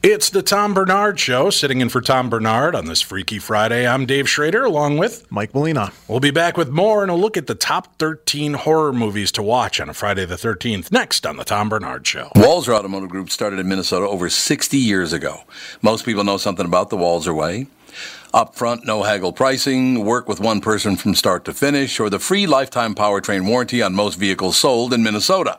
It's the Tom Barnard Show, sitting in for Tom Barnard on this Freaky Friday. I'm Dave Schrader, along with Mike Molina. We'll be back with more and a look at the top 13 horror movies to watch on a Friday the 13th, next on the Tom Barnard Show. Walser Automotive Group started in Minnesota over 60 years ago. Most people know something about the Walser Way. Upfront, no haggle pricing, work with one person from start to finish, or the free lifetime powertrain warranty on most vehicles sold in Minnesota.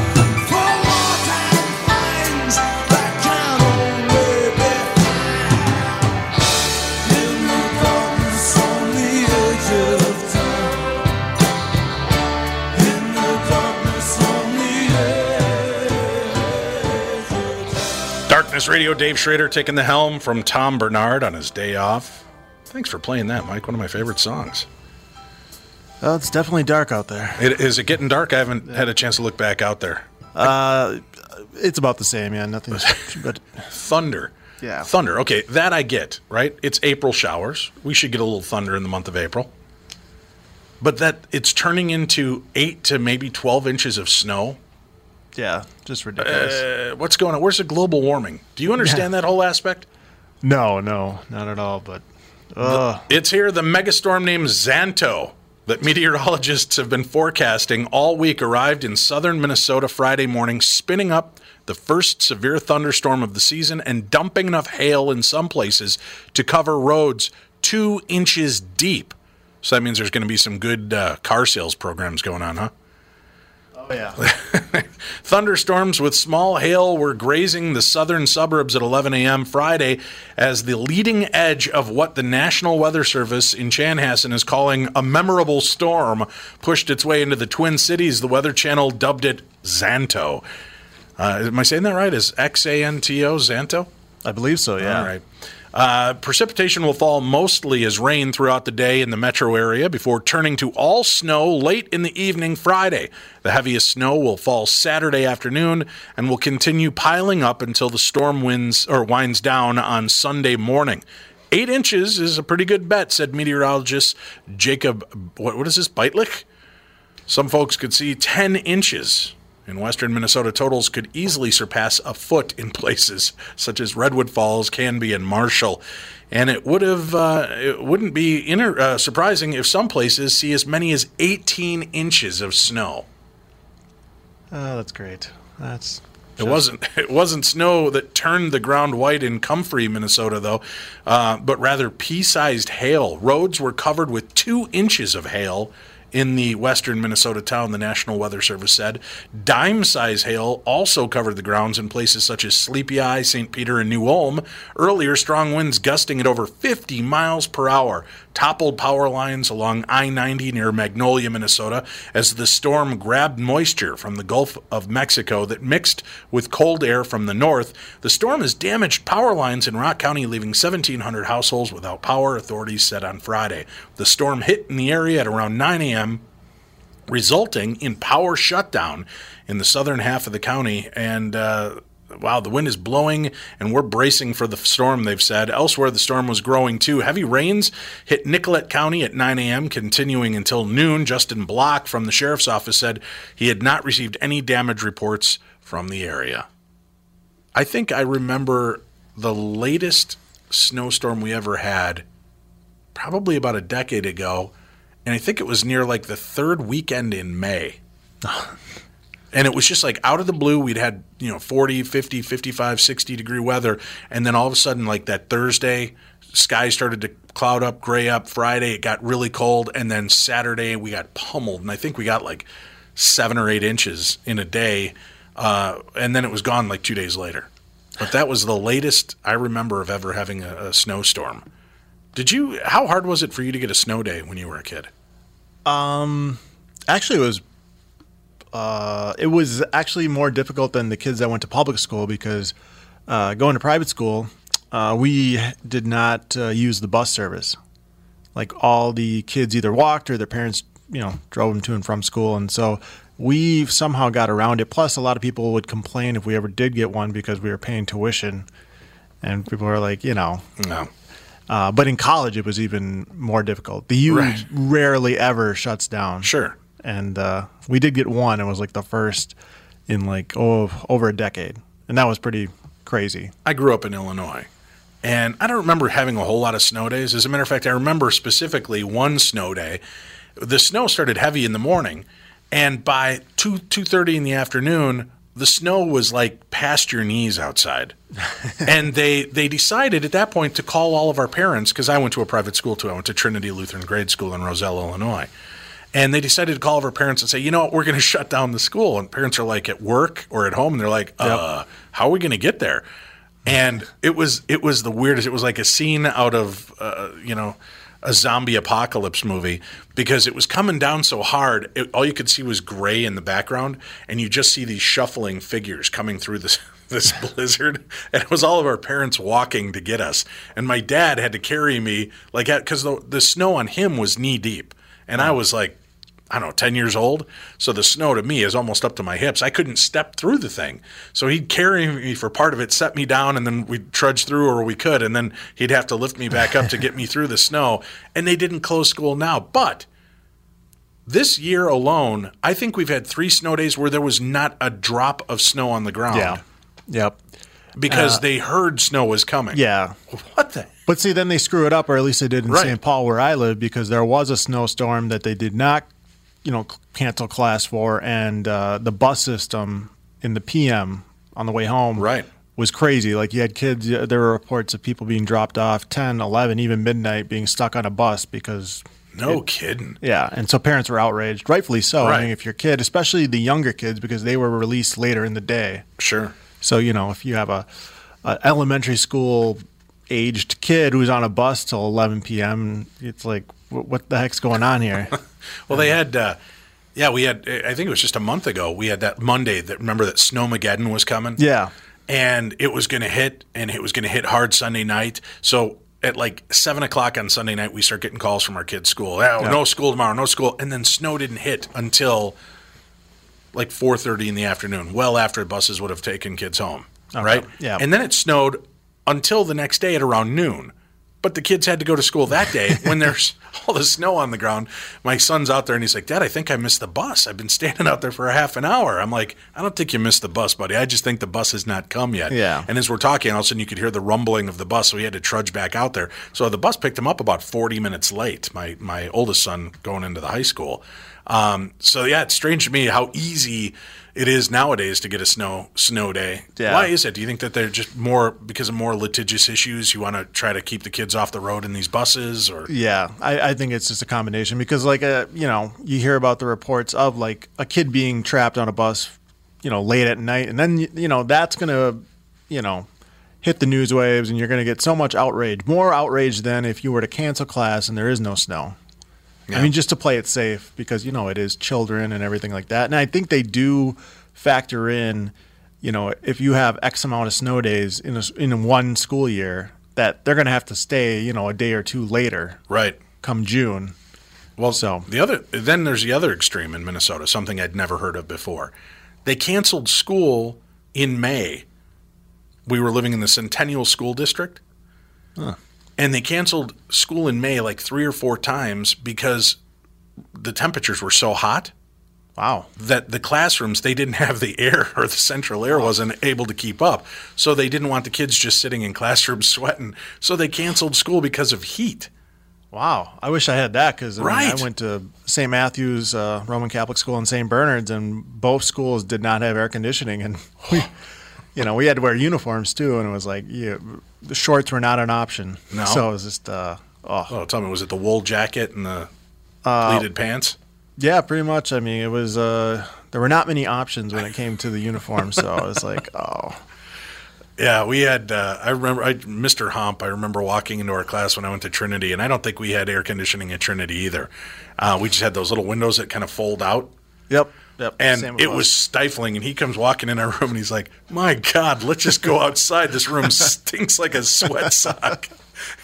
Darkness Radio, Dave Schrader taking the helm from Tom Barnard on his day off. Thanks for playing that, Mike. One of my favorite songs. Well, it's definitely dark out there. It, is it getting dark? I haven't had a chance to look back out there. Uh, it's about the same, yeah. Nothing's but Thunder. Yeah. Thunder. Okay, that I get, right? It's April showers. We should get a little thunder in the month of April. But that it's turning into 8 to maybe 12 inches of snow. Yeah, just ridiculous. Uh, what's going on? Where's the global warming? Do you understand that whole aspect? no, no, not at all. But uh, It's here, the megastorm named Xanto that meteorologists have been forecasting all week arrived in southern Minnesota Friday morning, spinning up the first severe thunderstorm of the season and dumping enough hail in some places to cover roads two inches deep. So that means there's going to be some good uh, car sales programs going on, huh? Oh yeah, Thunderstorms with small hail were grazing the southern suburbs at 11 a.m. Friday as the leading edge of what the National Weather Service in Chanhassen is calling a memorable storm pushed its way into the Twin Cities. The Weather Channel dubbed it Xanto. Uh, am I saying that right? Is X A N T O Xanto? I believe so. Yeah. All right. Uh, precipitation will fall mostly as rain throughout the day in the metro area before turning to all snow late in the evening Friday. The heaviest snow will fall Saturday afternoon and will continue piling up until the storm winds or winds down on Sunday morning. Eight inches is a pretty good bet, said meteorologist Jacob. What, what is this, Beitlich? Some folks could see 10 inches. In western Minnesota, totals could easily surpass a foot in places such as Redwood Falls, Canby, and Marshall. And it would have uh, it wouldn't be inter- uh, surprising if some places see as many as 18 inches of snow. Oh, that's great. That's It wasn't it wasn't snow that turned the ground white in Comfrey, Minnesota, though, uh, but rather pea-sized hail. Roads were covered with two inches of hail in the western Minnesota town, the National Weather Service said. Dime size hail also covered the grounds in places such as Sleepy Eye, St. Peter, and New Ulm. Earlier, strong winds gusting at over 50 miles per hour toppled power lines along I 90 near Magnolia, Minnesota, as the storm grabbed moisture from the Gulf of Mexico that mixed with cold air from the north. The storm has damaged power lines in Rock County, leaving 1,700 households without power, authorities said on Friday. The storm hit in the area at around 9 a.m resulting in power shutdown in the southern half of the county. And uh, wow, the wind is blowing, and we're bracing for the storm. They've said elsewhere the storm was growing too. Heavy rains hit Nicollet County at 9 a.m., continuing until noon. Justin Block from the sheriff's office said he had not received any damage reports from the area. I think I remember the latest snowstorm we ever had, probably about a decade ago and I think it was near like the third weekend in May. and it was just like out of the blue we'd had, you know, 40, 50, 55, 60 degree weather and then all of a sudden like that Thursday sky started to cloud up, gray up. Friday it got really cold and then Saturday we got pummeled and I think we got like 7 or 8 inches in a day. Uh, and then it was gone like 2 days later. But that was the latest I remember of ever having a, a snowstorm. Did you? How hard was it for you to get a snow day when you were a kid? Um, actually, it was. Uh, it was actually more difficult than the kids that went to public school because uh, going to private school, uh, we did not uh, use the bus service. Like all the kids either walked or their parents, you know, drove them to and from school, and so we somehow got around it. Plus, a lot of people would complain if we ever did get one because we were paying tuition, and people were like, you know, No. uh, but in college, it was even more difficult. The U Right. rarely ever shuts down. Sure. And uh, we did get one. It was like the first in like oh over a decade, and that was pretty crazy. I grew up in Illinois, and I don't remember having a whole lot of snow days. As a matter of fact, I remember specifically one snow day. The snow started heavy in the morning, and by two two thirty in the afternoon, the snow was like past your knees outside. and they they decided at that point to call all of our parents because I went to a private school too. I went to Trinity Lutheran Grade School in Roselle, Illinois. And they decided to call our parents and say, you know what, we're going to shut down the school. And parents are like at work or at home, and they're like, uh, how are we going to get there? And it was it was the weirdest. It was like a scene out of uh, you know a zombie apocalypse movie because it was coming down so hard. It, all you could see was gray in the background, and you just see these shuffling figures coming through this this blizzard. And it was all of our parents walking to get us. And my dad had to carry me like because the, the snow on him was knee deep, and I was like I don't know, 10 years old. So the snow to me is almost up to my hips. I couldn't step through the thing. So he'd carry me for part of it, set me down, and then we'd trudge through or we could. And then he'd have to lift me back up to get me through the snow. And they didn't close school now. But this year alone, I think we've had three snow days where there was not a drop of snow on the ground Yeah. Yep. because uh, they heard snow was coming. Yeah. What the? But see, then they screw it up, or at least they did in Right. St. Paul, where I live, because there was a snowstorm that they did not, you know, cancel class for, and uh, the bus system in the PM on the way home Right. was crazy. Like you had kids, uh, there were reports of people being dropped off 10, 11, even midnight, being stuck on a bus because No kidding. Yeah, and so parents were outraged, rightfully so. Right. I mean, if your kid, especially the younger kids, because they were released later in the day. Sure. So you know, if you have a, a elementary school aged kid who's on a bus till 11 p.m., it's like, wh- what the heck's going on here? Well, they had uh, Yeah, we had. I think it was just a month ago. We had that Monday. That remember that Snowmageddon was coming. Yeah. and it was going to hit, and it was going to hit hard Sunday night. So at like seven o'clock on Sunday night, we start getting calls from our kids' school. Oh, Yeah. no school tomorrow, no school, and then snow didn't hit until like four thirty in the afternoon, well after buses would have taken kids home, right? yeah. and then it snowed until the next day at around noon. But the kids had to go to school that day when there's all the snow on the ground. My son's out there and he's like, Dad, I think I missed the bus. I've been standing out there for a half an hour. I'm like, I don't think you missed the bus, buddy. I just think the bus has not come yet. Yeah. And as we're talking, all of a sudden you could hear the rumbling of the bus, so we had to trudge back out there. So the bus picked him up about 40 minutes late, my, my oldest son going into the high school. Um, so yeah, it's strange to me how easy it is nowadays to get a snow snow day. Yeah. Why is it? Do you think that they're just more because of more litigious issues? You want to try to keep the kids off the road in these buses, or Yeah, I, I think it's just a combination because, like, uh, you know, you hear about the reports of like a kid being trapped on a bus, you know, late at night, and then you know that's gonna, you know, hit the news waves, and you're gonna get so much outrage, more outrage than if you were to cancel class and there is no snow. I mean, just to play it safe because you know it is children and everything like that, and I think they do factor in, you know, if you have X amount of snow days in a, in one school year, that they're gonna have to stay, you know, a day or two later right? come June. Well, So- the other then there's the other extreme in Minnesota, something I'd never heard of before. They canceled school in May. We were living in the Centennial School District, and they canceled school in May like three or four times because the temperatures were so hot Wow. that the classrooms they didn't have the air or the central air wasn't able to keep up. So they didn't want the kids just sitting in classrooms sweating. So they canceled school because of heat. Wow. I wish I had that because I, mean, Right. I went to St. Matthew's uh, Roman Catholic School and St. Bernard's, and both schools did not have air conditioning. And we, you know, we had to wear uniforms too. And it was like, yeah, the shorts were not an option. No? So it was just, uh, oh, Oh, tell me, was it the wool jacket and the Uh, pleated pants? yeah, pretty much. I mean, it was, uh, there were not many options when it came to the uniform. So I was like, oh, Yeah, we had. Uh, I remember, I, Mr. Hump. I remember walking into our class when I went to Trinity, and I don't think we had air conditioning at Trinity either. Uh, we just had those little windows that kind of fold out, yep. Yep. and it was stifling. And he comes walking in our room, and he's like, "My God, let's just go outside. This room stinks like a sweat sock."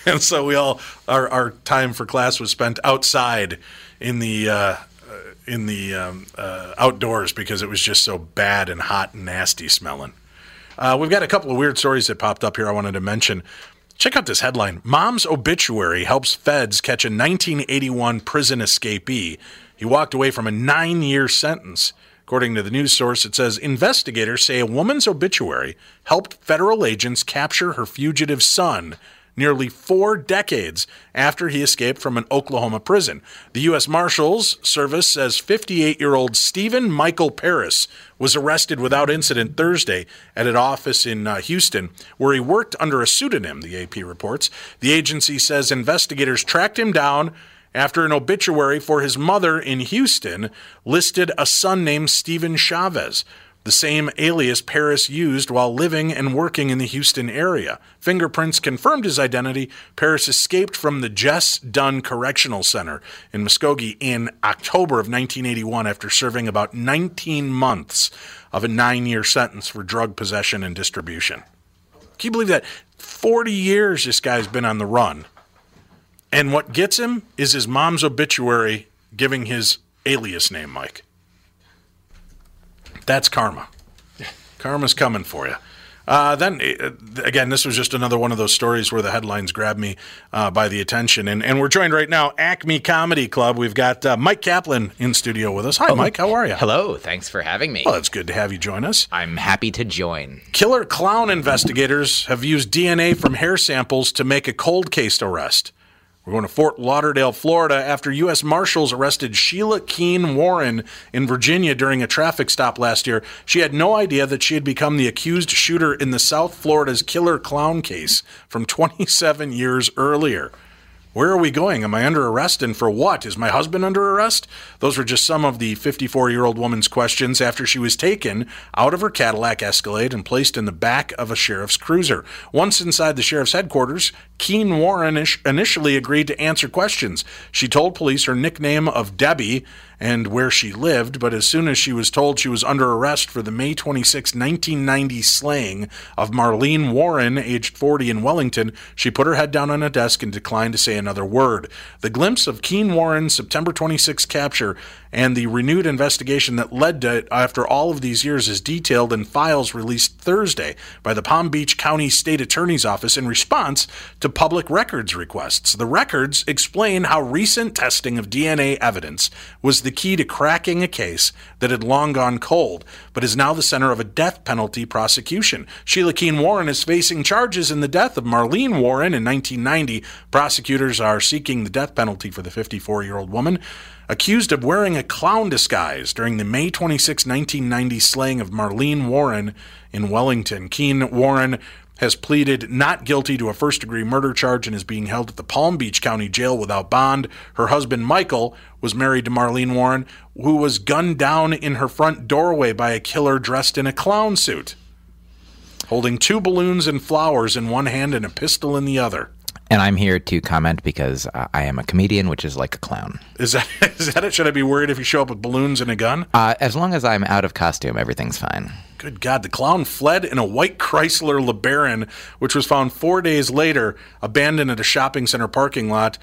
And so we all our our time for class was spent outside in the. Uh, uh, in the um, uh, outdoors because it was just so bad and hot and nasty smelling. Uh, we've got a couple of weird stories that popped up here I wanted to mention. Check out this headline Mom's obituary helps feds catch a 1981 prison escapee. He walked away from a nine year sentence. According to the news source, it says investigators say a woman's obituary helped federal agents capture her fugitive son nearly four decades after he escaped from an Oklahoma prison. The U.S. Marshals Service says 58 year old Stephen Michael Paris was arrested without incident Thursday at an office in uh, Houston where he worked under a pseudonym, the AP reports. The agency says investigators tracked him down after an obituary for his mother in Houston listed a son named Stephen Chavez the same alias Paris used while living and working in the Houston area. Fingerprints confirmed his identity. Paris escaped from the Jess Dunn Correctional Center in Muskogee in October of 1981 after serving about 19 months of a nine year sentence for drug possession and distribution. Can you believe that? 40 years this guy's been on the run. And what gets him is his mom's obituary giving his alias name, Mike. That's karma. Karma's coming for you. Uh, then uh, again, this was just another one of those stories where the headlines grabbed me uh, by the attention, and, and we're joined right now, Acme Comedy Club. We've got uh, Mike Kaplan in studio with us. Hi, Mike. How are you? Hello, thanks for having me. Well, it's good to have you join us. I'm happy to join. Killer clown investigators have used DNA from hair samples to make a cold case arrest. We're going to Fort Lauderdale, Florida, after U.S. Marshals arrested Sheila Keen Warren in Virginia during a traffic stop last year. She had no idea that she had become the accused shooter in the South Florida's killer clown case from 27 years earlier. Where are we going? Am I under arrest? And for what? Is my husband under arrest? Those were just some of the 54 year old woman's questions after she was taken out of her Cadillac Escalade and placed in the back of a sheriff's cruiser. Once inside the sheriff's headquarters, Keen Warren initially agreed to answer questions. She told police her nickname of Debbie and where she lived, but as soon as she was told she was under arrest for the May 26, 1990 slaying of Marlene Warren, aged 40 in Wellington, she put her head down on a desk and declined to say another word. The glimpse of Keen Warren's September 26 capture and the renewed investigation that led to it after all of these years is detailed in files released Thursday by the Palm Beach County State Attorney's Office in response to public records requests. The records explain how recent testing of DNA evidence was the key to cracking a case that had long gone cold, but is now the center of a death penalty prosecution. Sheila Keen Warren is facing charges in the death of Marlene Warren in 1990. Prosecutors are seeking the death penalty for the 54 year old woman accused of wearing a clown disguise during the May 26, 1990 slaying of Marlene Warren in Wellington. Keen Warren has pleaded not guilty to a first degree murder charge and is being held at the Palm Beach County Jail without bond. Her husband, Michael, was married to Marlene Warren, who was gunned down in her front doorway by a killer dressed in a clown suit, holding two balloons and flowers in one hand and a pistol in the other. And I'm here to comment because uh, I am a comedian, which is like a clown. Is that is that it? Should I be worried if you show up with balloons and a gun? Uh, as long as I'm out of costume, everything's fine. Good God, the clown fled in a white Chrysler LeBaron, which was found four days later, abandoned at a shopping center parking lot.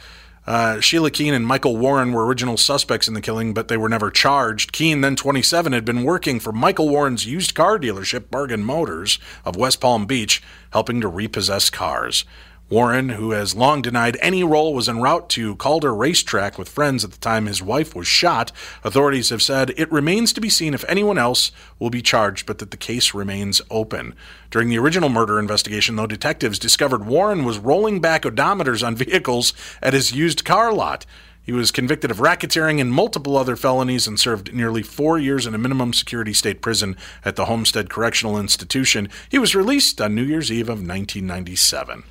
Uh, Sheila Keen and Michael Warren were original suspects in the killing, but they were never charged. Keen, then 27, had been working for Michael Warren's used car dealership, Bargain Motors, of West Palm Beach, helping to repossess cars. Warren, who has long denied any role, was en route to Calder Racetrack with friends at the time his wife was shot. Authorities have said it remains to be seen if anyone else will be charged, but that the case remains open. During the original murder investigation, though, detectives discovered Warren was rolling back odometers on vehicles at his used car lot. He was convicted of racketeering and multiple other felonies and served nearly four years in a minimum security state prison at the Homestead Correctional Institution. He was released on New Year's Eve of 1997.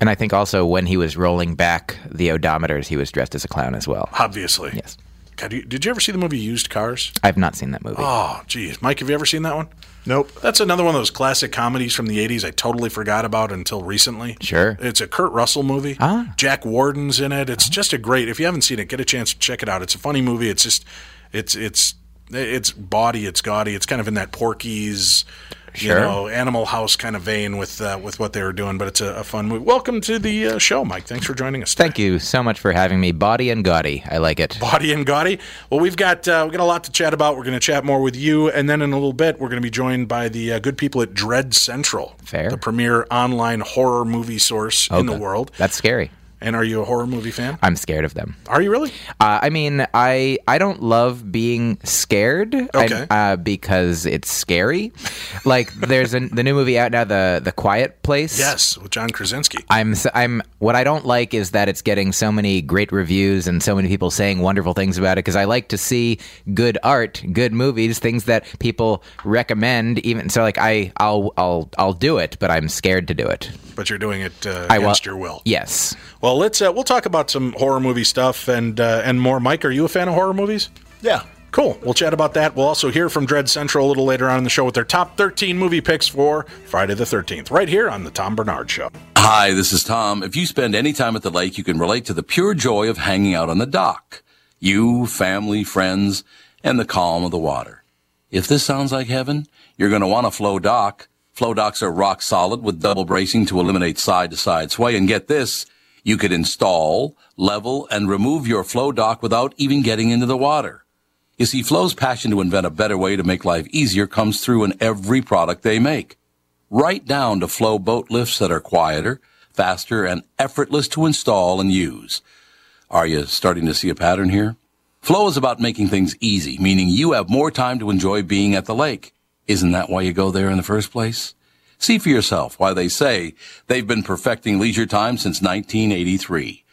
And I think also when he was rolling back the odometers, he was dressed as a clown as well. Obviously. Yes. God, did you ever see the movie Used Cars? I've not seen that movie. Oh, geez. Mike, have you ever seen that one? Nope. That's another one of those classic comedies from the 80s I totally forgot about until recently. Sure. It's a Kurt Russell movie. Ah. Jack Warden's in it. It's just a great, if you haven't seen it, get a chance to check it out. It's a funny movie. It's just, it's, it's, it's bawdy, it's gaudy. It's kind of in that Porky's, Sure. you know, Animal House kind of vein with uh, with what they were doing. But it's a, a fun movie. Welcome to the uh, show, Mike. Thanks for joining us. Thank you so much for having me. Body and gaudy. I like it. Body and Gaudy. Well, we've got uh, we've got a lot to chat about. We're going to chat more with you, and then in a little bit, we're going to be joined by the uh, good people at Dread Central, Fair. the premier online horror movie source in the world. That's scary. And are you a horror movie fan? I'm scared of them. Are you really? Uh, I mean, I I don't love being scared. I- Okay. uh, because it's scary. Like there's a, the new movie out now, the the Quiet Place. Yes, with John Krasinski. I'm I'm what I don't like is that it's getting so many great reviews and so many people saying wonderful things about it because I like to see good art, good movies, things that people recommend even so like I I'll I'll I'll do it, but I'm scared to do it. But you're doing it uh, I wa- against your will. Yes. Well, let's uh, we'll talk about some horror movie stuff and uh, and more. Mike, are you a fan of horror movies? Yeah. Cool. We'll chat about that. We'll also hear from Dread Central a little later on in the show with their top 13 movie picks for Friday the 13th, right here on the Tom Barnard Show. Hi, this is Tom. If you spend any time at the lake, you can relate to the pure joy of hanging out on the dock. You, family, friends, and the calm of the water. If this sounds like heaven, you're going to want a Floe dock. Floe docks are rock solid with double bracing to eliminate side to side sway. And get this, you could install, level, and remove your Floe dock without even getting into the water. You see, Floe's passion to invent a better way to make life easier comes through in every product they make right down to Floe boat lifts that are quieter, faster, and effortless to install and use. Are you starting to see a pattern here? Floe is about making things easy, meaning you have more time to enjoy being at the lake. Isn't that why you go there in the first place? See for yourself why they say they've been perfecting leisure time since 1983.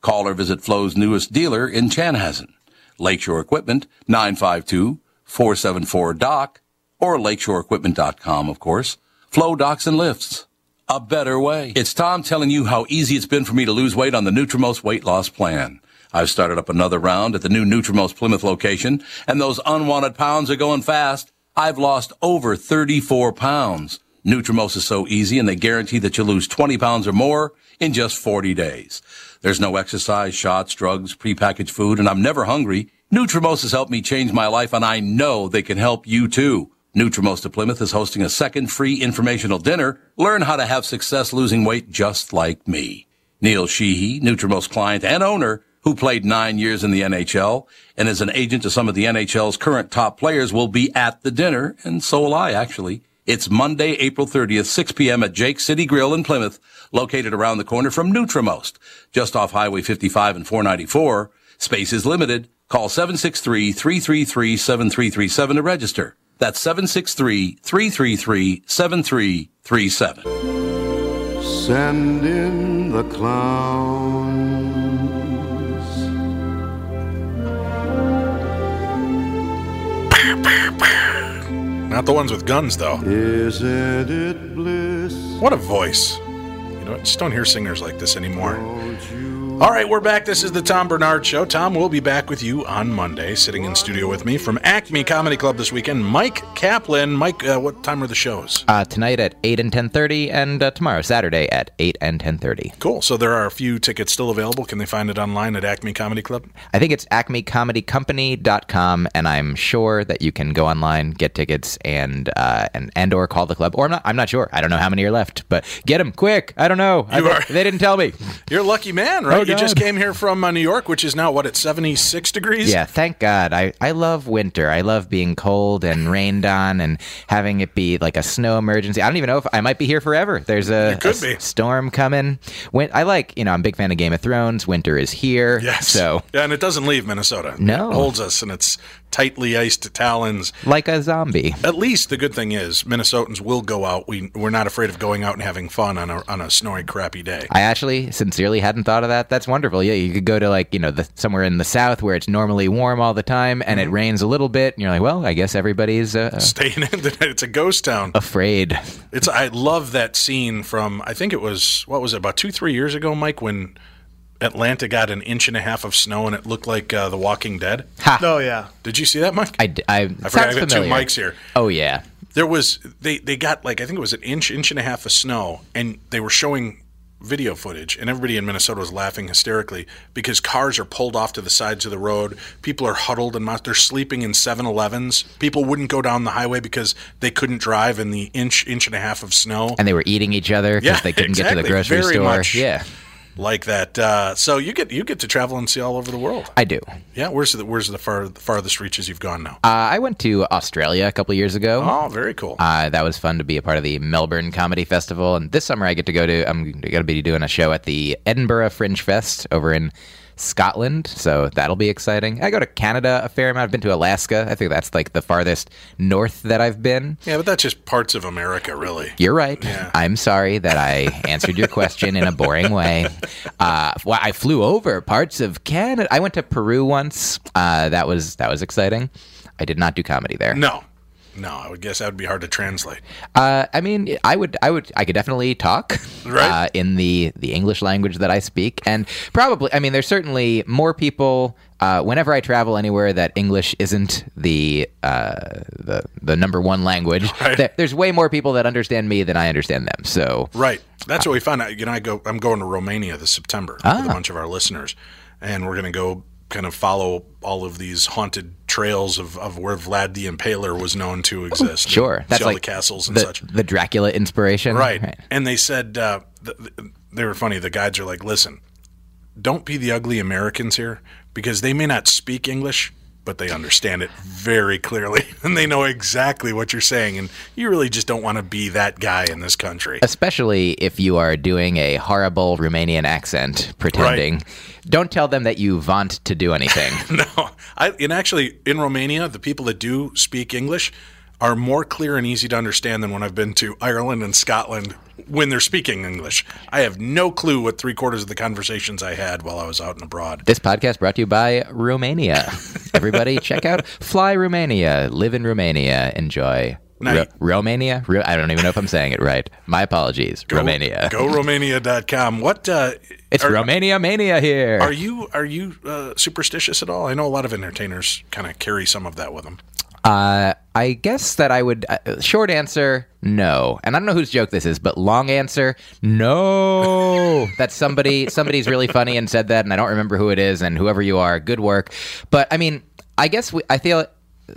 Call or visit Floe's newest dealer in Chanhassen. Lakeshore Equipment, 952-474-DOC, or lakeshoreequipment.com, of course. Floe Docks and Lifts. A better way. It's Tom telling you how easy it's been for me to lose weight on the Nutrimost weight loss plan. I've started up another round at the new Nutrimost Plymouth location, and those unwanted pounds are going fast. I've lost over 34 pounds. Nutrimost is so easy and they guarantee that you'll lose 20 pounds or more in just 40 days. There's no exercise, shots, drugs, prepackaged food, and I'm never hungry. Nutrimost has helped me change my life and I know they can help you too. Nutrimost of Plymouth is hosting a second free informational dinner. Learn how to have success losing weight just like me. Neil Sheehy, Nutrimost client and owner, who played nine years in the NHL and is an agent to some of the NHL's current top players, will be at the dinner, and so will I actually. It's Monday, April 30th, 6 p.m. at Jake City Grill in Plymouth, located around the corner from Nutrimost, just off Highway 55 and 494. Space is limited. Call 763-333-7337 to register. That's 763-333-7337. Send in the clowns. Not the ones with guns, though. Isn't it bliss? What a voice. You know, I just don't hear singers like this anymore. All right, we're back. This is the Tom Barnard Show. Tom will be back with you on Monday, sitting in studio with me from Acme Comedy Club this weekend. Mike Kaplan. Mike, uh, what time are the shows? Uh, tonight at 8 and 10.30 and uh, tomorrow, Saturday at 8 and 10.30. Cool. So there are a few tickets still available. Can they find it online at Acme Comedy Club? I think it's acmecomedycompany.com, and I'm sure that you can go online, get tickets, and uh, and and or call the club. Or I'm not. I'm not sure. I don't know how many are left, but get them quick. I don't know. I, You are- They didn't tell me. You're a lucky man, right? You just came here from uh, New York, which is now, what, it's 76 degrees? Yeah, thank God. I, I love winter. I love being cold and rained on and having it be like a snow emergency. I don't even know if I might be here forever. There's a, could a be. storm coming. When, I like, you know, I'm a big fan of Game of Thrones. Winter is here. Yes. So, Yeah, and it doesn't leave Minnesota. No. It holds us and its tightly iced talons. like a zombie. At least the good thing is Minnesotans will go out. We we're not afraid of going out and having fun on a on a snowy, crappy day. I actually sincerely hadn't thought of that. That's wonderful. Yeah, you could go to like, you know, the, somewhere in the south where it's normally warm all the time and Mm-hmm. it rains a little bit. And you're like, well, I guess everybody's uh, Staying in, it's a ghost town. afraid. It's I love that scene from I think it was what was it about two three years ago, Mike, when Atlanta got an inch and a half of snow and it looked like uh, The Walking Dead. Ha. Oh yeah. Did you see that, Mike? I, d- I, I forgot. sounds I got two mics here. Oh, yeah. There was they they got like I think it was an inch inch and a half of snow, and they were showing video footage, and everybody in Minnesota was laughing hysterically because cars are pulled off to the sides of the road. People are huddled and mo- they're sleeping in 7-Elevens. People wouldn't go down the highway because they couldn't drive in the inch inch and a half of snow. And they were eating each other because Yeah, they couldn't get to the grocery Very store. much. Yeah, like that. Uh, so you get you get to travel and see all over the world. I do. Yeah, where's the where's the far the farthest reaches you've gone now? Uh, I went to Australia a couple years ago. oh, very cool. Uh, that was fun to be a part of the Melbourne Comedy Festival. And this summer I get to go to, I'm going to be doing a show at the Edinburgh Fringe Fest over in Scotland. So that'll be exciting. I go to Canada a fair amount. I've been to Alaska. I think that's like the farthest north that I've been. yeah, but that's just parts of America, really. You're right. Yeah. I'm sorry that I answered your question in a boring way. Uh, well, I flew over parts of Canada. I went to Peru once. Uh, that was that was exciting. I did not do comedy there. No, no, I would guess that would be hard to translate. Uh, I mean, I would, I would, I could definitely talk Right. uh, in the the English language that I speak, and probably, I mean, there's certainly more people. Uh, whenever I travel anywhere that English isn't the uh, the the number one language, Right. there- there's way more people that understand me than I understand them. So Right. That's what we found out. You know, I go. I'm going to Romania this September with Ah. a bunch of our listeners, and we're going to go kind of follow all of these haunted trails of, of where Vlad the Impaler was known to exist. Oh, sure, that's like the castles and the, such. the Dracula inspiration, Right. And they said uh, th- th- they were funny. The guides are like, "Listen, don't be the ugly Americans here because they may not speak English." But they understand it very clearly, and they know exactly what you're saying. And you really just don't want to be that guy in this country. Especially if you are doing a horrible Romanian accent, pretending. Don't tell them that you want to do anything. No, I and actually in Romania, the people that do speak English are more clear and easy to understand than when I've been to Ireland and Scotland when they're speaking English. I have no clue what three quarters of the conversations I had while I was out and abroad. This podcast brought to you by Romania. Everybody, check out Fly Romania. Live in Romania. Enjoy. Ro- Romania? Ro- I don't even know if I'm saying it right. My apologies. Go- Romania. Go Romania.com. What uh It's are, Romania mania here. Are you are you uh, superstitious at all? I know a lot of entertainers kind of carry some of that with them. Uh, I guess that I would. Uh, short answer, no. And I don't know whose joke this is, but long answer, no. That's somebody. Somebody's really funny and said that, and I don't remember who it is. And whoever you are, good work. But I mean, I guess we, I feel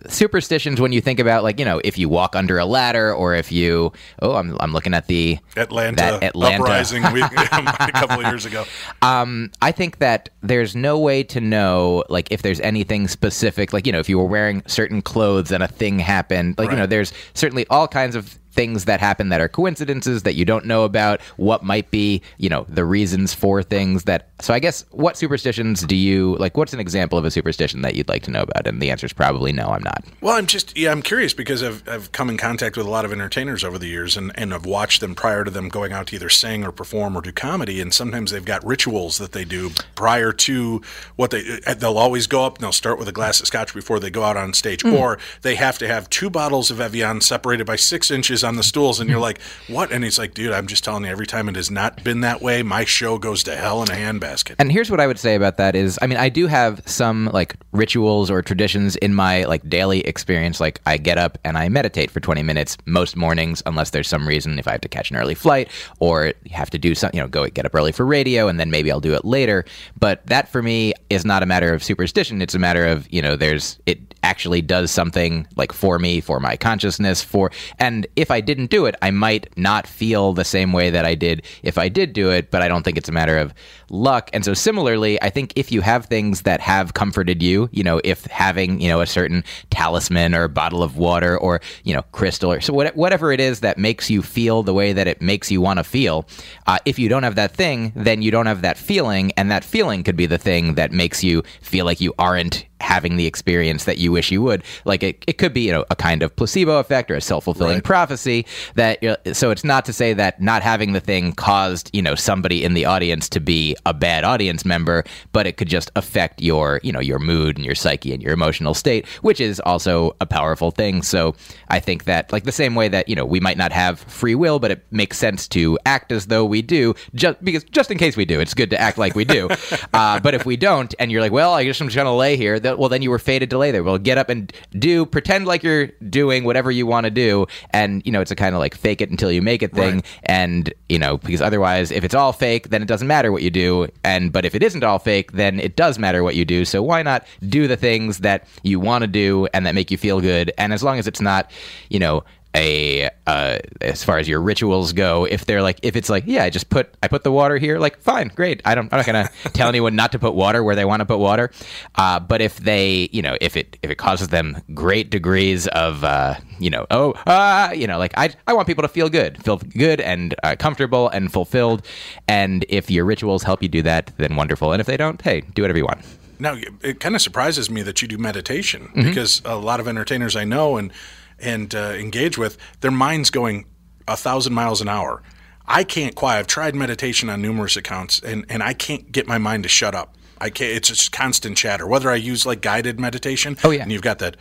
superstitions when you think about like you know if you walk under a ladder or if you oh I'm I'm looking at the Atlanta, Atlanta uprising we, a couple of years ago. Um, I think that there's no way to know, like, if there's anything specific, like, you know, if you were wearing certain clothes and a thing happened, like, you know, there's certainly all kinds of things that happen that are coincidences that you don't know about, what might be, you know, the reasons for things that. So I guess what superstitions do you, like, what's an example of a superstition that you'd like to know about? And the answer is probably no, I'm not. Well, I'm just yeah, I'm curious because I've I've come in contact with a lot of entertainers over the years, and and I've watched them prior to them going out to either sing or perform or do comedy, and sometimes they've got rituals that they do prior to what they. uh, They'll always go up and they'll start with a glass of scotch before they go out on stage, or they have to have two bottles of Evian separated by six inches on the stools, and you're like, what? And he's like, dude, I'm just telling you, every time it has not been that way, my show goes to hell in a handbasket. And here's what I would say about that is, I mean, I do have some like rituals or traditions in my like daily experience. Like I get up and I meditate for 20 minutes most mornings, unless there's some reason if I have to catch an early flight or have to do something, you know, go get up early for radio and then maybe I'll do it later. But that for me is not a matter of superstition. It's a matter of, you know, there's, it actually does something like for me, for my consciousness, for, and if I didn't do it, I might not feel the same way that I did if I did do it, but I don't think it's a matter of luck. And so similarly, I think if you have things that have comforted you, you know, if having, you know, a certain talisman or a bottle of water or, you know, crystal or so what- whatever it is that makes you feel the way that it makes you want to feel, uh, if you don't have that thing, then you don't have that feeling. And that feeling could be the thing that makes you feel like you aren't having the experience that you wish you would. Like it, it could be, you know, a kind of placebo effect or a self fulfilling prophecy. That you know, so it's not to say that not having the thing caused, you know, somebody in the audience to be a bad audience member, but it could just affect your, you know, your mood and your psyche and your emotional state, which is also a powerful thing. So I think that, like the same way that you know we might not have free will, but it makes sense to act as though we do, just because just in case we do, it's good to act like we do. uh, but if we don't, and you're like, well, I guess I'm just gonna lay here. That, well, then you were fated to lay there. Well, get up and do pretend like you're doing whatever you want to do, and you know it's a kind of like fake it until you make it thing. Right. And you know because otherwise, if it's all fake, then it doesn't matter what you do. And but if it isn't all fake, then it does matter what you do. So why not do the things that you want to do and that make you feel good? And as long as it's not, you know a uh, as far as your rituals go if they're like if it's like yeah i just put i put the water here like fine great. I don't i'm not gonna tell anyone not to put water where they want to put water. Uh, but if they you know if it if it causes them great degrees of uh, you know oh uh, you know like i i want people to feel good feel good and uh, comfortable and fulfilled. And if your rituals help you do that then wonderful. And if they don't hey do whatever you want. Now, it kind of surprises me that you do meditation Mm-hmm. because a lot of entertainers I know and and uh, engage with, their mind's going a thousand miles an hour. I can't quiet. I've tried meditation on numerous accounts, and and I can't get my mind to shut up. I can't. It's just constant chatter. Whether I use like guided meditation, Oh, yeah. and you've got that.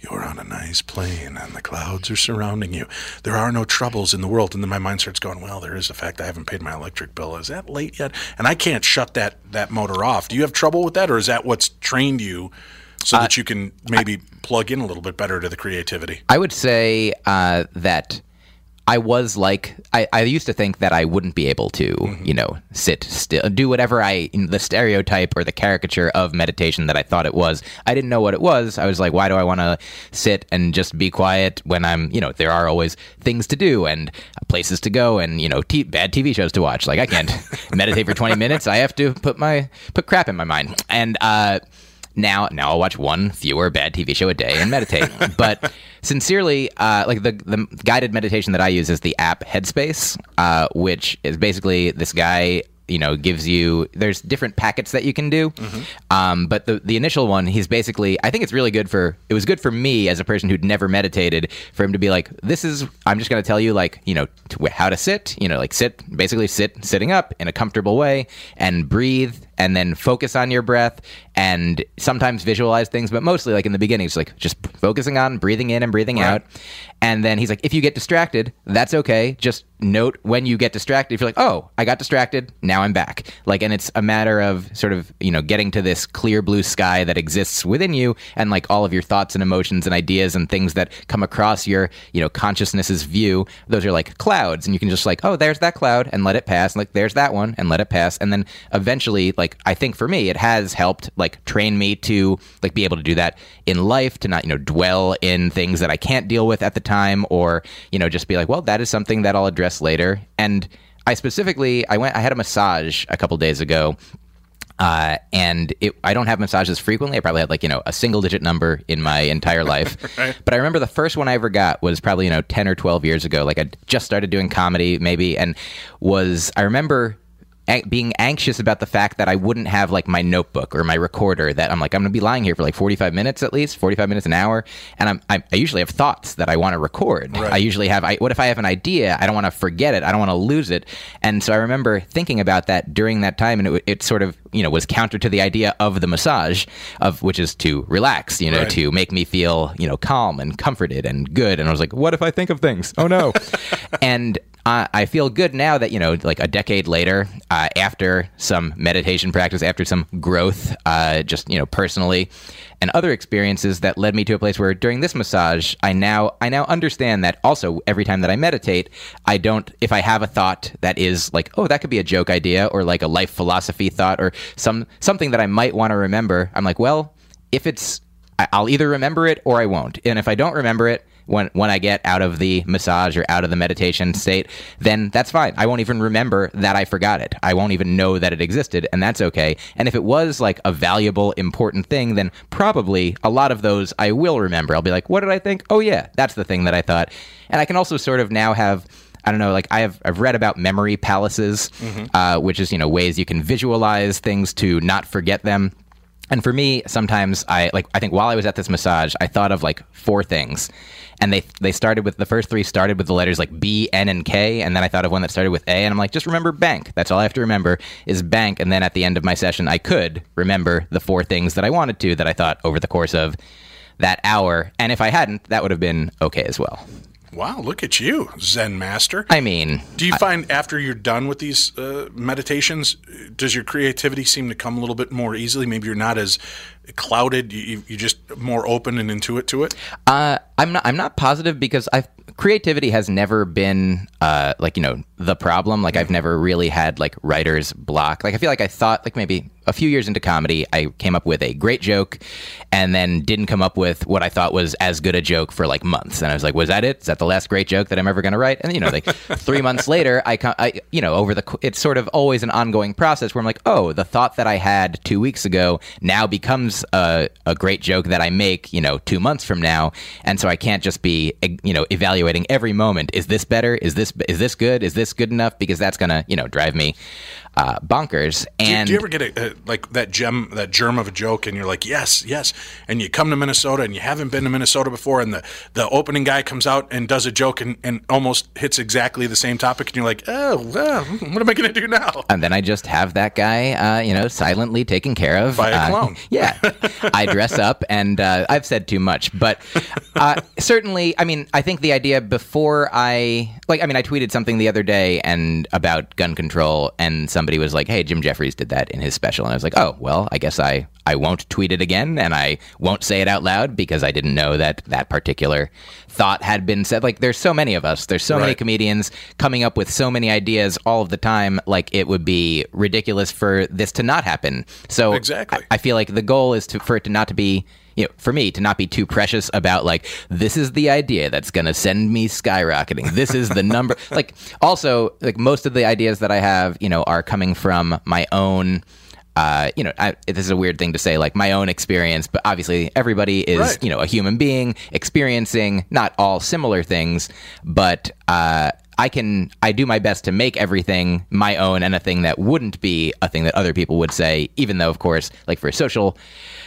You're on a nice plane and the clouds are surrounding you. There are no troubles in the world. And then my mind starts going, well, there is the fact I haven't paid my electric bill. Is that late yet? And I can't shut that, that motor off. Do you have trouble with that? Or is that what's trained you so that you can maybe plug in a little bit better to the creativity? I would say uh, that I was like I, I used to think that I wouldn't be able to, Mm-hmm. you know, sit still, do whatever I the stereotype or the caricature of meditation that I thought it was. I didn't know what it was. I was like, why do I want to sit and just be quiet when I'm, you know, there are always things to do and places to go and you know, t- bad TV shows to watch. Like I can't meditate for twenty minutes. I have to put my put crap in my mind and. uh now now I'll watch one fewer bad TV show a day and meditate. but sincerely, uh, like the the guided meditation that I use is the app Headspace, uh, which is basically this guy. You know, gives you. There's different packets that you can do, um, but the the initial one, he's basically. I think it's really good for. It was good for me as a person who'd never meditated, for him to be like, "This is." I'm just going to tell you, like, you know, how to sit. You know, like sit, basically sit, sitting up in a comfortable way, and breathe and then focus on your breath and sometimes visualize things, but mostly like in the beginning, it's like just focusing on breathing in and breathing Right. out. And then he's like, if you get distracted, that's okay. Just note when you get distracted. If you're like, oh, I got distracted, now I'm back. Like, and it's a matter of sort of, you know, getting to this clear blue sky that exists within you and like all of your thoughts and emotions and ideas and things that come across your, you know, consciousness's view. Those are like clouds. And you can just like, oh, there's that cloud and let it pass. And like, there's that one and let it pass. And then eventually, like, I think for me, it has helped like train me to like be able to do that in life, to not, you know, dwell in things that I can't deal with at the time or, you know, just be like, well, that is something that I'll address later. And I specifically, I went, I had a massage a couple days ago uh, and it, I don't have massages frequently. I probably had like you know a single digit number in my entire life. But I remember the first one I ever got was probably you know ten or twelve years ago. Like I just started doing comedy maybe, and was I remember being anxious about the fact that I wouldn't have like my notebook or my recorder. That I'm like I'm going to be lying here for like 45 minutes at least, 45 minutes an hour, and I'm, I, I usually have thoughts that I want to record. I usually have. I, what if I have an idea? I don't want to forget it. I don't want to lose it. And so I remember thinking about that during that time, and it, it sort of you know was counter to the idea of the massage, of which is to relax, you know, Right. to make me feel you know calm and comforted and good. And I was like, what if I think of things? Oh no, and. I feel good now that you know, like a decade later, uh, after some meditation practice, after some growth, uh, just you know, personally, and other experiences that led me to a place where during this massage, I now I now understand that also every time that I meditate, I don't if I have a thought that is like, oh, that could be a joke idea or like a life philosophy thought or some something that I might want to remember, I'm like, well, if it's I'll either remember it or I won't. And if I don't remember it when when I get out of the massage or out of the meditation state, then that's fine. I won't even remember that I forgot it. I won't even know that it existed, and that's okay. And if it was like a valuable, important thing, then probably a lot of those I will remember. I'll be like, what did I think? Oh yeah, that's the thing that I thought. And I can also sort of now have I don't know, like I have I've read about memory palaces, uh, which is you know ways you can visualize things to not forget them. And for me, sometimes I like I think while I was at this massage, I thought of like four things. And they they started with the first three started with the letters like B, N, and K, and then I thought of one that started with A, and I'm like, just remember bank. That's all I have to remember is bank. And then at the end of my session, I could remember the four things that I wanted to that I thought over the course of that hour. And if I hadn't, that would have been okay as well. Wow, look at you, Zen master. I mean, Do you find after you're done with these uh, meditations, does your creativity seem to come a little bit more easily? Maybe you're not as clouded. You, you- you're just more open and intuitive to it. Uh, I'm not. I'm not positive because I've creativity has never been uh, like you know the problem. Like I've never really had like writer's block. Like I feel like I thought like maybe a few years into comedy, I came up with a great joke, and then didn't come up with what I thought was as good a joke for like months. And I was like, was that it? Is that the last great joke that I'm ever going to write? And you know, like three months later, I, co- I you know over the it's sort of always an ongoing process where I'm like, oh, the thought that I had two weeks ago now becomes a, a great joke that I make you know two months from now, and so I can't just be you know evaluating every moment. Is this better? Is this is this good? Is this good enough? Because that's gonna you know drive me uh, bonkers. Do you- And do you ever get a, a, like that gem, that germ of a joke, and you're like, yes, yes, and you come to Minnesota and you haven't been to Minnesota before, and the, the opening guy comes out and does a joke and, and almost hits exactly the same topic, and you're like, oh, well, what am I going to do now? and then I just have that guy, uh, you know, silently taken care of By a Uh, clown. yeah, I dress up, and uh, I've said too much, but uh, certainly, I mean, I think the idea before I like, I mean, I tweeted something the other day and about gun control, and somebody was like, "Hey, Jim Jeffries did that in his special," and I was like, "Oh, well, I guess I I won't tweet it again, and I won't say it out loud because I didn't know that that particular thought had been said." Like, there's so many of us, there's so many comedians coming up with so many ideas all of the time. Like, it would be ridiculous for this to not happen. So Exactly. I, I feel like the goal is to for it to not to be you know, for me to not be too precious about like this is the idea that's going to send me skyrocketing. This is the number. like also like most of the ideas that I have, you know, are coming from my own uh, you know, I, this is a weird thing to say, like my own experience, but obviously everybody is, Right. you know, a human being experiencing not all similar things, but uh, I can I do my best to make everything my own and a thing that wouldn't be a thing that other people would say, even though of course, like for social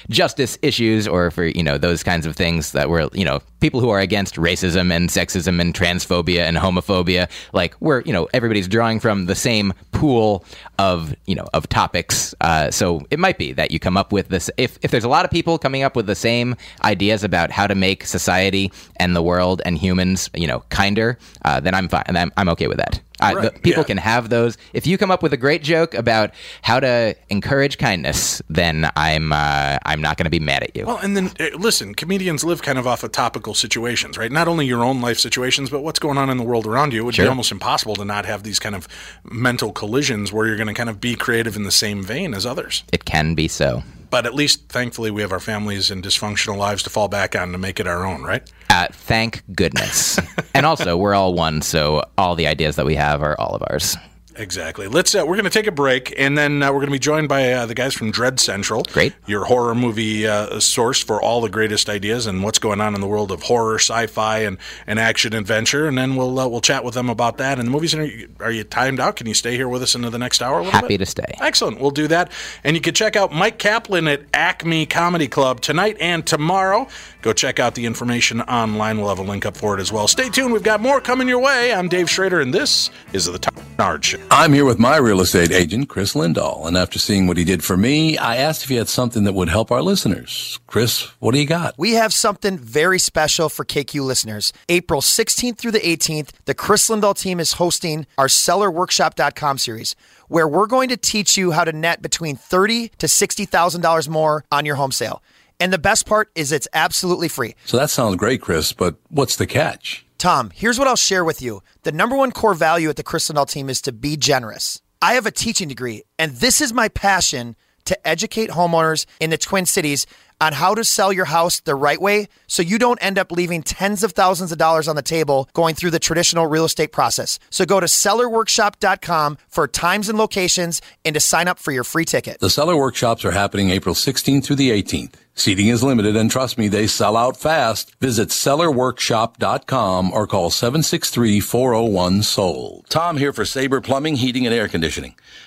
justice issues or for, you know, those kinds of things that were, you know, people who are against racism and sexism and transphobia and homophobia, like we're, you know, everybody's drawing from the same pool of, you know, of topics. Uh, so it might be that you come up with this if if there's a lot of people coming up with the same ideas about how to make society and the world and humans, you know, kinder, uh, then I'm fine. And I'm, I'm okay with that. Uh, Right, the, people yeah. can have those. If you come up with a great joke about how to encourage kindness, then I'm uh, I'm not going to be mad at you. Well, and then uh, listen, comedians live kind of off of topical situations, right? Not only your own life situations, but what's going on in the world around you. It would be almost impossible to not have these kind of mental collisions where you're going to kind of be creative in the same vein as others. it can be so. But at least, thankfully, we have our families and dysfunctional lives to fall back on to make it our own, right? Uh, thank goodness. and also, we're all one, so all the ideas that we have are all of ours. Exactly. Let's. Uh, we're going to take a break, and then uh, we're going to be joined by uh, the guys from Dread Central. Great. Your horror movie uh, source for all the greatest ideas and what's going on in the world of horror, sci-fi, and, and action adventure. And then we'll uh, we'll chat with them about that. And the movies. Are you, are you timed out? Can you stay here with us into the next hour? Happy bit? to stay. Excellent. We'll do that. And you can check out Mike Kaplan at Acme Comedy Club tonight and tomorrow. Go check out the information online. We'll have a link up for it as well. Stay tuned. We've got more coming your way. I'm Dave Schrader, and this is the Tom Barnard Show. I'm here with my real estate agent, Chris Lindahl, and after seeing what he did for me, I asked if he had something that would help our listeners. Chris, what do you got? We have something very special for KQ listeners. April 16th through the 18th, the Chris Lindahl team is hosting our sellerworkshop.com series, where we're going to teach you how to net between $30 to $60,000 more on your home sale. And the best part is it's absolutely free. So that sounds great, Chris, but what's the catch? Tom, here's what I'll share with you. The number one core value at the Chris Lindahl team is to be generous. I have a teaching degree, and this is my passion to educate homeowners in the Twin Cities on how to sell your house the right way so you don't end up leaving tens of thousands of dollars on the table going through the traditional real estate process. So go to sellerworkshop.com for times and locations and to sign up for your free ticket. The seller workshops are happening April 16th through the 18th. Seating is limited and trust me, they sell out fast. Visit sellerworkshop.com or call 763-401-SOLD. Tom here for Sabre Plumbing, Heating and Air Conditioning.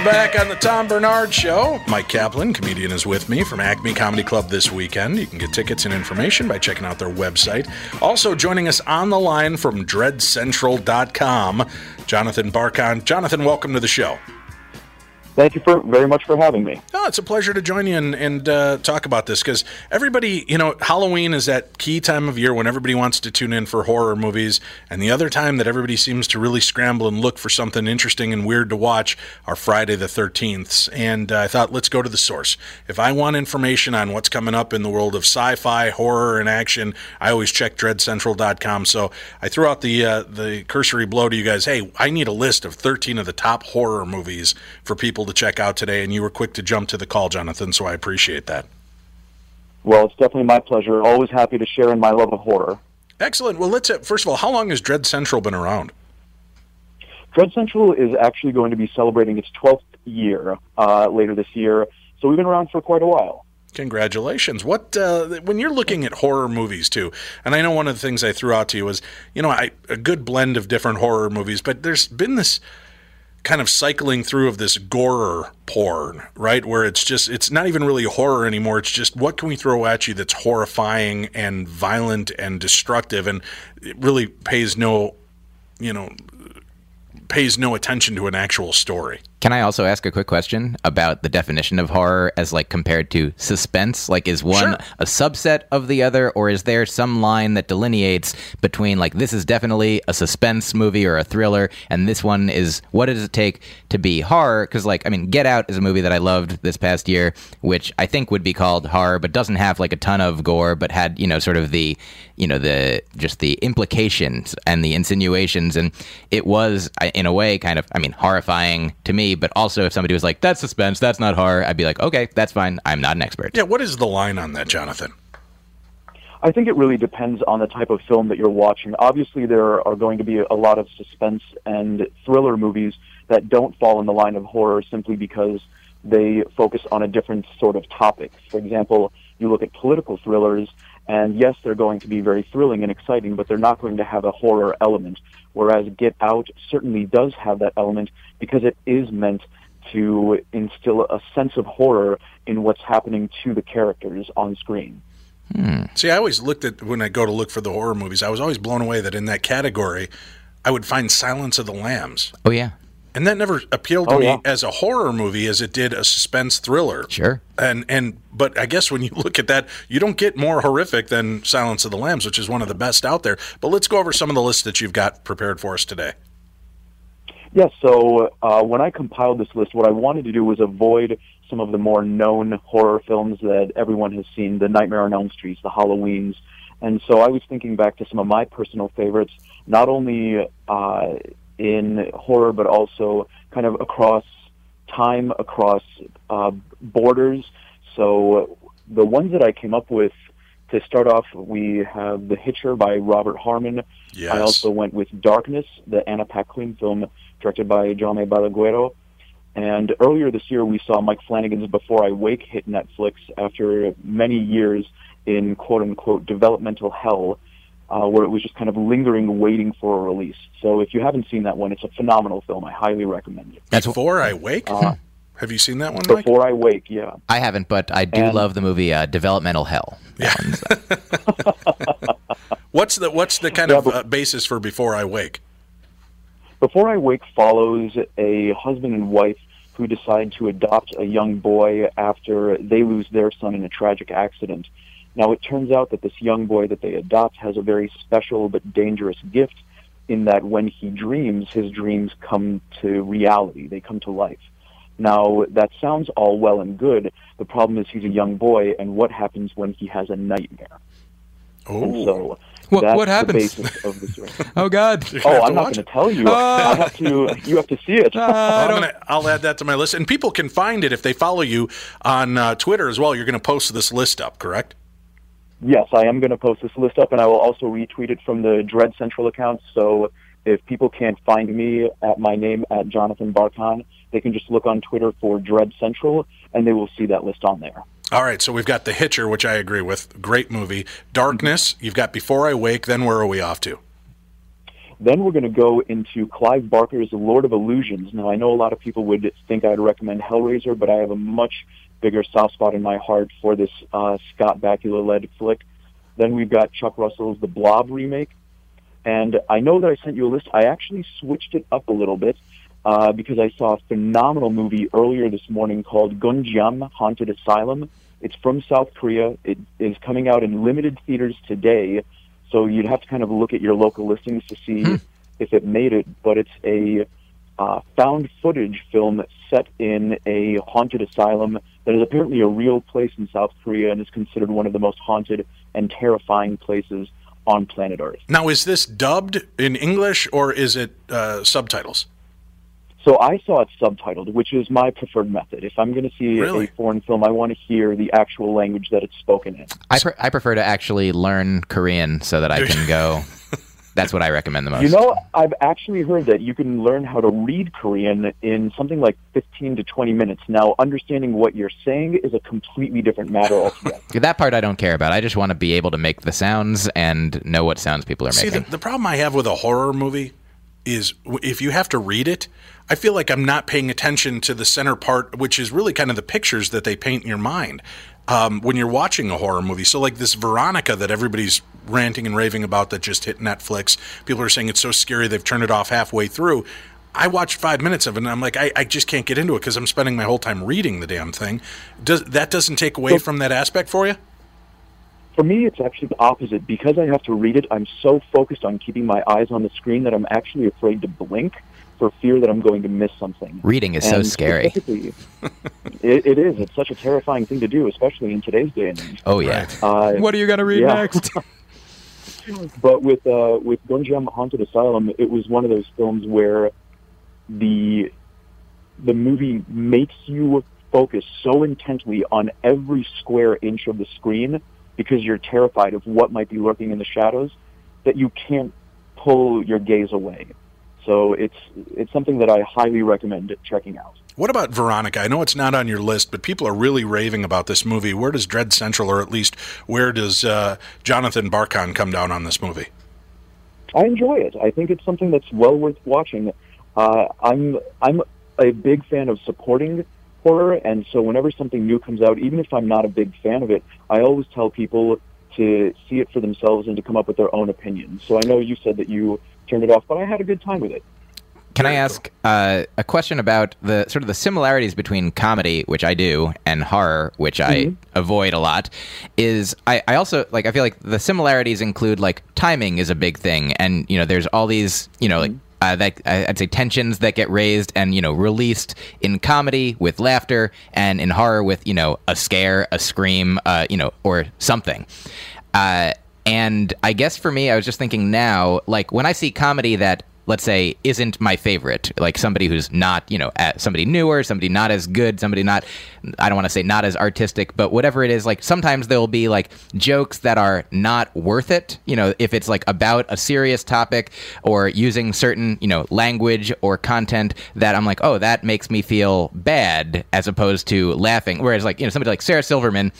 We're back on the Tom Barnard Show. Mike Kaplan, comedian, is with me from Acme Comedy Club this weekend. You can get tickets and information by checking out their website. Also joining us on the line from dreadcentral.com, Jonathan Barkan. Jonathan, welcome to the show. Thank you for very much for having me. Oh, it's a pleasure to join you and, and uh, talk about this because everybody, you know, Halloween is that key time of year when everybody wants to tune in for horror movies. And the other time that everybody seems to really scramble and look for something interesting and weird to watch are Friday the 13th. And uh, I thought, let's go to the source. If I want information on what's coming up in the world of sci fi, horror, and action, I always check dreadcentral.com. So I threw out the, uh, the cursory blow to you guys hey, I need a list of 13 of the top horror movies for people to check out today. And you were quick to jump to the call, Jonathan, so I appreciate that. Well, it's definitely my pleasure. Always happy to share in my love of horror. Excellent. Well, let's, uh, first of all, how long has Dread Central been around? Dread Central is actually going to be celebrating its 12th year uh, later this year, so we've been around for quite a while. Congratulations. What uh, when you're looking at horror movies too, and I know one of the things I threw out to you was, you know, I, a good blend of different horror movies, but there's been this kind of cycling through of this gorer porn, right? Where it's just it's not even really horror anymore. It's just what can we throw at you that's horrifying and violent and destructive and it really pays no, you know, pays no attention to an actual story. Can I also ask a quick question about the definition of horror as like compared to suspense? Like, is one Sure. a subset of the other, or is there some line that delineates between like this is definitely a suspense movie or a thriller, and this one is what does it take to be horror? Because like, I mean, Get Out is a movie that I loved this past year, which I think would be called horror, but doesn't have like a ton of gore, but had you know sort of the you know the just the implications and the insinuations, and it was in a way kind of I mean horrifying to me, but also if somebody was like that's suspense, that's not horror, I'd be like okay, that's fine. I'm not an expert. Yeah, what is the line on that, Jonathan? I think it really depends on the type of film that you're watching. Obviously, there are going to be a lot of suspense and thriller movies that don't fall in the line of horror simply because they focus on a different sort of topic. For example, you look at political thrillers, and yes, they're going to be very thrilling and exciting, but they're not going to have a horror element. Whereas Get Out certainly does have that element because it is meant to instill a sense of horror in what's happening to the characters on screen. Hmm. See, I always looked at when I go to look for the horror movies. I was always blown away that in that category, I would find Silence of the Lambs, Oh yeah, and that never appealed to Oh, me yeah. as a horror movie as it did a suspense thriller. sure. And and but I guess when you look at that, you don't get more horrific than Silence of the Lambs, which is one of the best out there. But let's go over some of the lists that you've got prepared for us today. Yes, so uh, when I compiled this list, what I wanted to do was avoid some of the more known horror films that everyone has seen, the Nightmare on Elm Streets, the Halloweens. And so I was thinking back to some of my personal favorites, not only uh, in horror, but also kind of across time, across uh, borders. So the ones that I came up with to start off, we have The Hitcher by Robert Harmon. Yes. I also went with Darkness, the Anna Paquin film directed by Jaume Balaguero. And earlier this year, we saw Mike Flanagan's Before I Wake hit Netflix after many years in quote unquote developmental hell, uh, where it was just kind of lingering, waiting for a release. So if you haven't seen that one, it's a phenomenal film. I highly recommend it. That's Before I Wake. Uh, Have you seen that one, Mike? Before I Wake, yeah. I haven't, but I do And- love the movie uh, Developmental Hell. That one's- What's the what's the kind Yeah, of but- uh, basis for Before I Wake? Before I Wake follows a husband and wife who decide to adopt a young boy after they lose their son in a tragic accident. Now, it turns out that this young boy that they adopt has a very special but dangerous gift in that when he dreams, his dreams come to reality. They come to life. Now, that sounds all well and good. The problem is he's a young boy, and what happens when he has a nightmare? And Oh, so What- that's what happens? the basis of the story. oh God. Oh, I'm not going to tell you. I have to. You have to see it. Well, I'm gonna, I'll add that to my list, and people can find it if they follow you on uh, Twitter as well. You're going to post this list up, correct? Yes, I am going to post this list up, and I will also retweet it from the Dread Central account. So if people can't find me at my name at Jonathan Barkan, they can just look on Twitter for Dread Central, and they will see that list on there. All right, so we've got The Hitcher, which I agree with. Great movie. Darkness, you've got Before I Wake, then where are we off to? Then we're going to go into Clive Barker's Lord of Illusions. Now, I know a lot of people would think I'd recommend Hellraiser, but I have a much bigger soft spot in my heart for this uh, Scott Bakula-led flick. Then we've got Chuck Russell's The Blob remake. And I know that I sent you a list. I actually switched it up a little bit uh, because I saw a phenomenal movie earlier this morning called Gonjiam Haunted Asylum. It's from South Korea. It is coming out in limited theaters today. So you'd have to kind of look at your local listings to see if it made it. But it's a uh, found footage film set in a haunted asylum that is apparently a real place in South Korea and is considered one of the most haunted and terrifying places on planet Earth. Now, is this dubbed in English or is it uh, subtitles? So I saw it subtitled, which is my preferred method. If I'm going to see Really? a foreign film, I want to hear the actual language that it's spoken in. I, pre- I prefer to actually learn Korean so that I can go. That's what I recommend the most. You know, I've actually heard that you can learn how to read Korean in something like 15 to 20 minutes. Now, understanding what you're saying is a completely different matter altogether. that part I don't care about. I just want to be able to make the sounds and know what sounds people are See, making. the, the problem I have with a horror movie is if you have to read it, I feel like I'm not paying attention to the center part, which is really kind of the pictures that they paint in your mind um, when you're watching a horror movie. So, like this Veronica that everybody's ranting and raving about that just hit Netflix. People are saying it's so scary they've turned it off halfway through. I watched five minutes of it, and I'm like, I, I just can't get into it because I'm spending my whole time reading the damn thing. Does that doesn't take away from that aspect for you? For me, it's actually the opposite. Because I have to read it, I'm so focused on keeping my eyes on the screen that I'm actually afraid to blink for fear that I'm going to miss something. Reading is so scary. it, it is. It's such a terrifying thing to do, especially in today's day and age. Oh yeah. Uh, What are you gonna read yeah. next? but with uh, with Gonjiam Haunted Asylum, it was one of those films where the the movie makes you focus so intently on every square inch of the screen because you're terrified of what might be lurking in the shadows that you can't pull your gaze away. So it's it's something that I highly recommend checking out. What about Veronica? I know it's not on your list, but people are really raving about this movie. Where does Dread Central, or at least where does uh, Jonathan Barkan come down on this movie? I enjoy it. I think it's something that's well worth watching. Uh, I'm I'm a big fan of supporting horror, and so whenever something new comes out, even if I'm not a big fan of it, I always tell people to see it for themselves and to come up with their own opinions. So I know you said that you turned it off, but I had a good time with it. Can I ask uh, a question about the sort of the similarities between comedy, which I do, and horror, which I avoid a lot? Is I, I also like I feel like the similarities include like timing is a big thing, and you know there's all these you know like. Uh, that I'd say tensions that get raised and you know released in comedy with laughter and in horror with you know a scare, a scream, uh, you know, or something. Uh, and I guess for me, I was just thinking now, like when I see comedy that let's say isn't my favorite like somebody who's not you know somebody newer somebody not as good somebody not i don't want to say not as artistic but whatever it is like sometimes there will be like jokes that are not worth it you know if it's like about a serious topic or using certain you know language or content that i'm like oh that makes me feel bad as opposed to laughing. Whereas like you know somebody like sarah silverman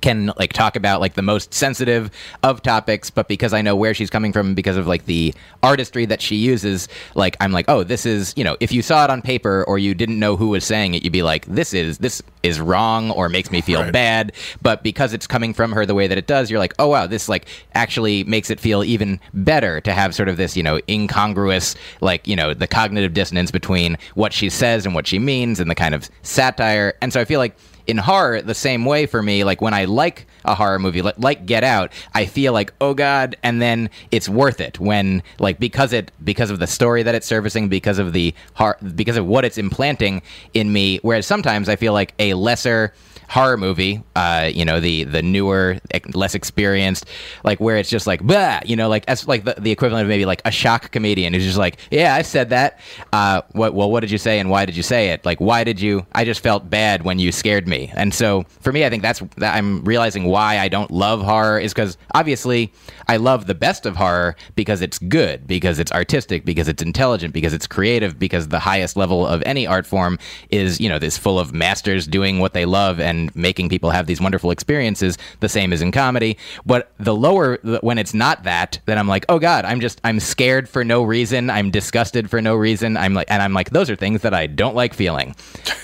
can like talk about like the most sensitive of topics but because i know where she's coming from because of like the artistry that she uses like i'm like oh this is you know if you saw it on paper or you didn't know who was saying it you'd be like this is this is wrong or makes me feel bad. But because it's coming from her the way that it does you're like oh wow this like actually makes it feel even better to have sort of this you know incongruous like you know the cognitive dissonance between what she says and what she means and the kind of satire. And so i feel like in horror the same way for me. Like when i like a horror movie like, like get out i feel like oh god and then it's worth it when like because it because of the story that it's servicing because of the heart, because of what it's implanting in me whereas sometimes i feel like a lesser horror movie uh you know the the newer less experienced like where it's just like bah! you know like as like the, the equivalent of maybe like a shock comedian who's just like yeah i said that. Uh what well what did you say and why did you say it? Like why did you i just felt bad when you scared me. And so for me i think that's that i'm realizing why i don't love horror is because obviously i love the best of horror because it's good because it's artistic because it's intelligent because it's creative because the highest level of any art form is you know this full of masters doing what they love and making people have these wonderful experiences the same as in comedy but the lower when it's not that then i'm like oh god i'm just i'm scared for no reason i'm disgusted for no reason i'm like and i'm like those are things that i don't like feeling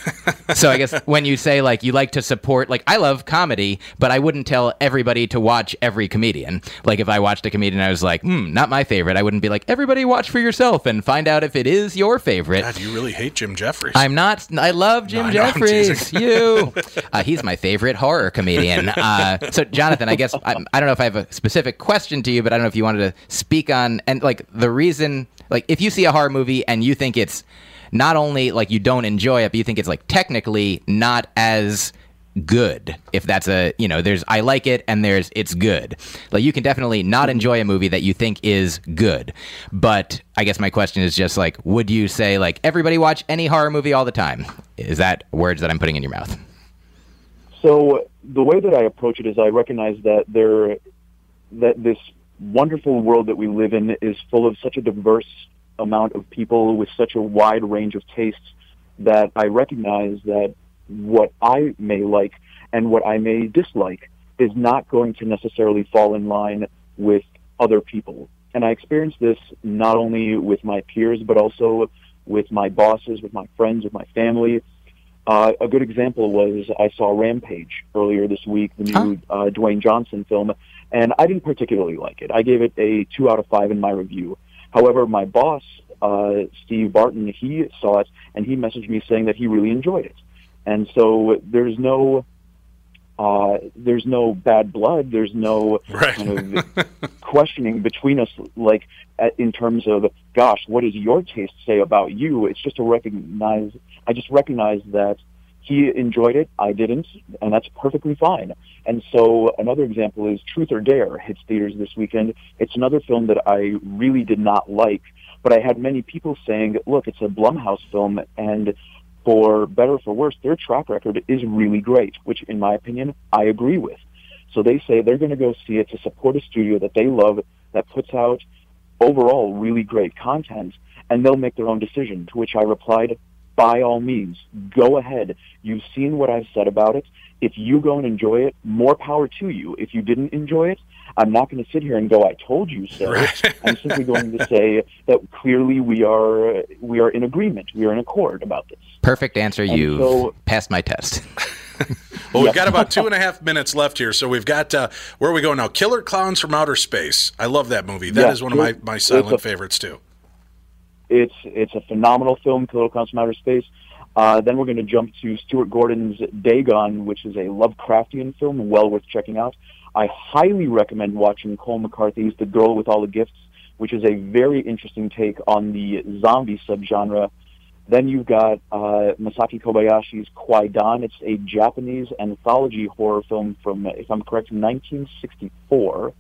so I guess when you say like you like to support, like I love comedy, but I wouldn't tell everybody to watch every comedian. Like if I watched a comedian, I was like, hmm, not my favorite. I wouldn't be like, everybody watch for yourself and find out if it is your favorite. God, you really hate Jim Jeffries. I'm not. I love Jim No, I know, I'm Jeffries. you. Uh, he's my favorite horror comedian. Uh, so, Jonathan, I guess I, I don't know if I have a specific question to you, but I don't know if you wanted to speak on and like the reason, like if you see a horror movie and you think it's not only like you don't enjoy it, but you think it's like technically not as good if that's a you know there's i like it and there's it's good. Like you can definitely not enjoy a movie that you think is good but i guess my question is just like would you say like everybody watch any horror movie all the time? Is that words that i'm putting in your mouth So the way that I approach it is I recognize that there that this wonderful world that we live in is full of such a diverse amount of people with such a wide range of tastes that I recognize that what I may like and what I may dislike is not going to necessarily fall in line with other people. And I experience this not only with my peers, but also with my bosses, with my friends, with my family. Uh, a good example was I saw Rampage earlier this week, the new uh, Dwayne Johnson film, and I didn't particularly like it. I gave it a two out of five in my review. However, my boss uh, Steve Barton, he saw it and he messaged me saying that he really enjoyed it. And so there's no uh, there's no bad blood. There's no Right. kind of questioning between us, like in terms of, gosh, what does your taste say about you? It's just to recognize. I just recognize that he enjoyed it, I didn't, and that's perfectly fine. And so another example is Truth or Dare hits theaters this weekend. It's another film that I really did not like, but I had many people saying, look, it's a Blumhouse film, and for better or for worse, their track record is really great, which in my opinion, I agree with. So they say they're going to go see it to support a studio that they love that puts out overall really great content, and they'll make their own decision. To which I replied, by all means, go ahead. You've seen what I've said about it. If you go and enjoy it, more power to you. If you didn't enjoy it, I'm not going to sit here and go, "I told you so." I'm simply going to say that clearly we are we are in agreement. We are in accord about this. Perfect answer. And You so- passed my test. Well, we've Yep. got about two and a half minutes left here, so we've got uh, where are we going now? Killer Clowns from Outer Space. I love that movie. That is Yeah, one of my, it's my a- silent favorites too. It's it's a phenomenal film, Killer Clowns from Outer Space. Uh, then we're going to jump to Stuart Gordon's Dagon, which is a Lovecraftian film, well worth checking out. I highly recommend watching Colm McCarthy's The Girl with All the Gifts, which is a very interesting take on the zombie subgenre. Then you've got uh, Masaki Kobayashi's Kwaidan. It's a Japanese anthology horror film from, if I'm correct, 1964.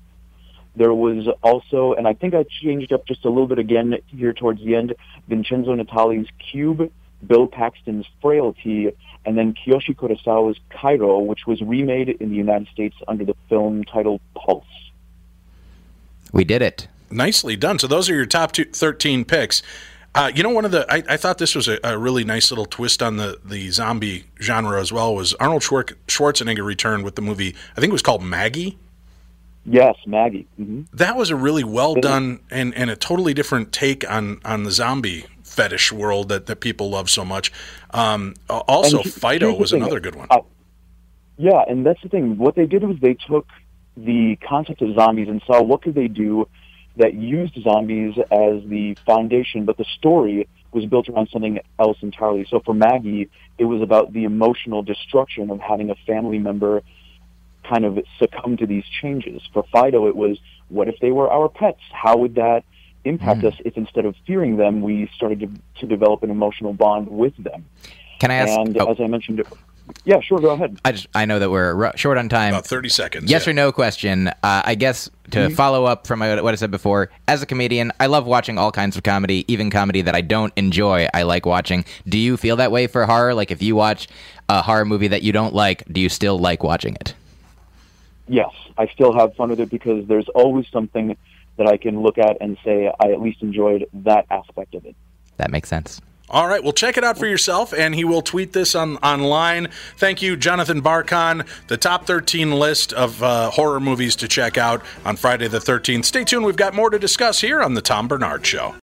There was also, and I think I changed up just a little bit again here towards the end, Vincenzo Natali's Cube, Bill Paxton's Frailty, and then Kiyoshi Kurosawa's Kairo, which was remade in the United States under the film title Pulse. We did it. Nicely done. So those are your top two, 13 picks. Uh, you know, one of the I, I thought this was a, a really nice little twist on the the zombie genre as well. Was Arnold Schwar- Schwarzenegger returned with the movie? I think it was called Maggie. Yes, Maggie. hmm That was a really well done and, and a totally different take on on the zombie fetish world that, that people love so much. Um, also, And Fido was thing, another good one. uh, Yeah, and that's the thing. What they did was they took the concept of zombies and saw what could they do that used zombies as the foundation, but the story was built around something else entirely. So for Maggie, it was about the emotional destruction of having a family member kind of succumb to these changes. For Fido, it was what if they were our pets? How would that impact us if instead of fearing them, we started to, to develop an emotional bond with them? Can I ask? And oh, as I mentioned, yeah, sure, go ahead. I just I know that we're ru- short on time. About 30 seconds. Yes yeah. or no question. Uh, I guess to follow up from what I said before, as a comedian, I love watching all kinds of comedy, even comedy that I don't enjoy. I like watching. Do you feel that way for horror? Like if you watch a horror movie that you don't like, do you still like watching it? Yes, I still have fun with it because there's always something that I can look at and say I at least enjoyed that aspect of it. That makes sense. All right, well, check it out for yourself, and he will tweet this on online. Thank you, Jonathan Barkan. The top 13 list of uh, horror movies to check out on Friday the 13th. Stay tuned, we've got more to discuss here on The Tom Barnard Show.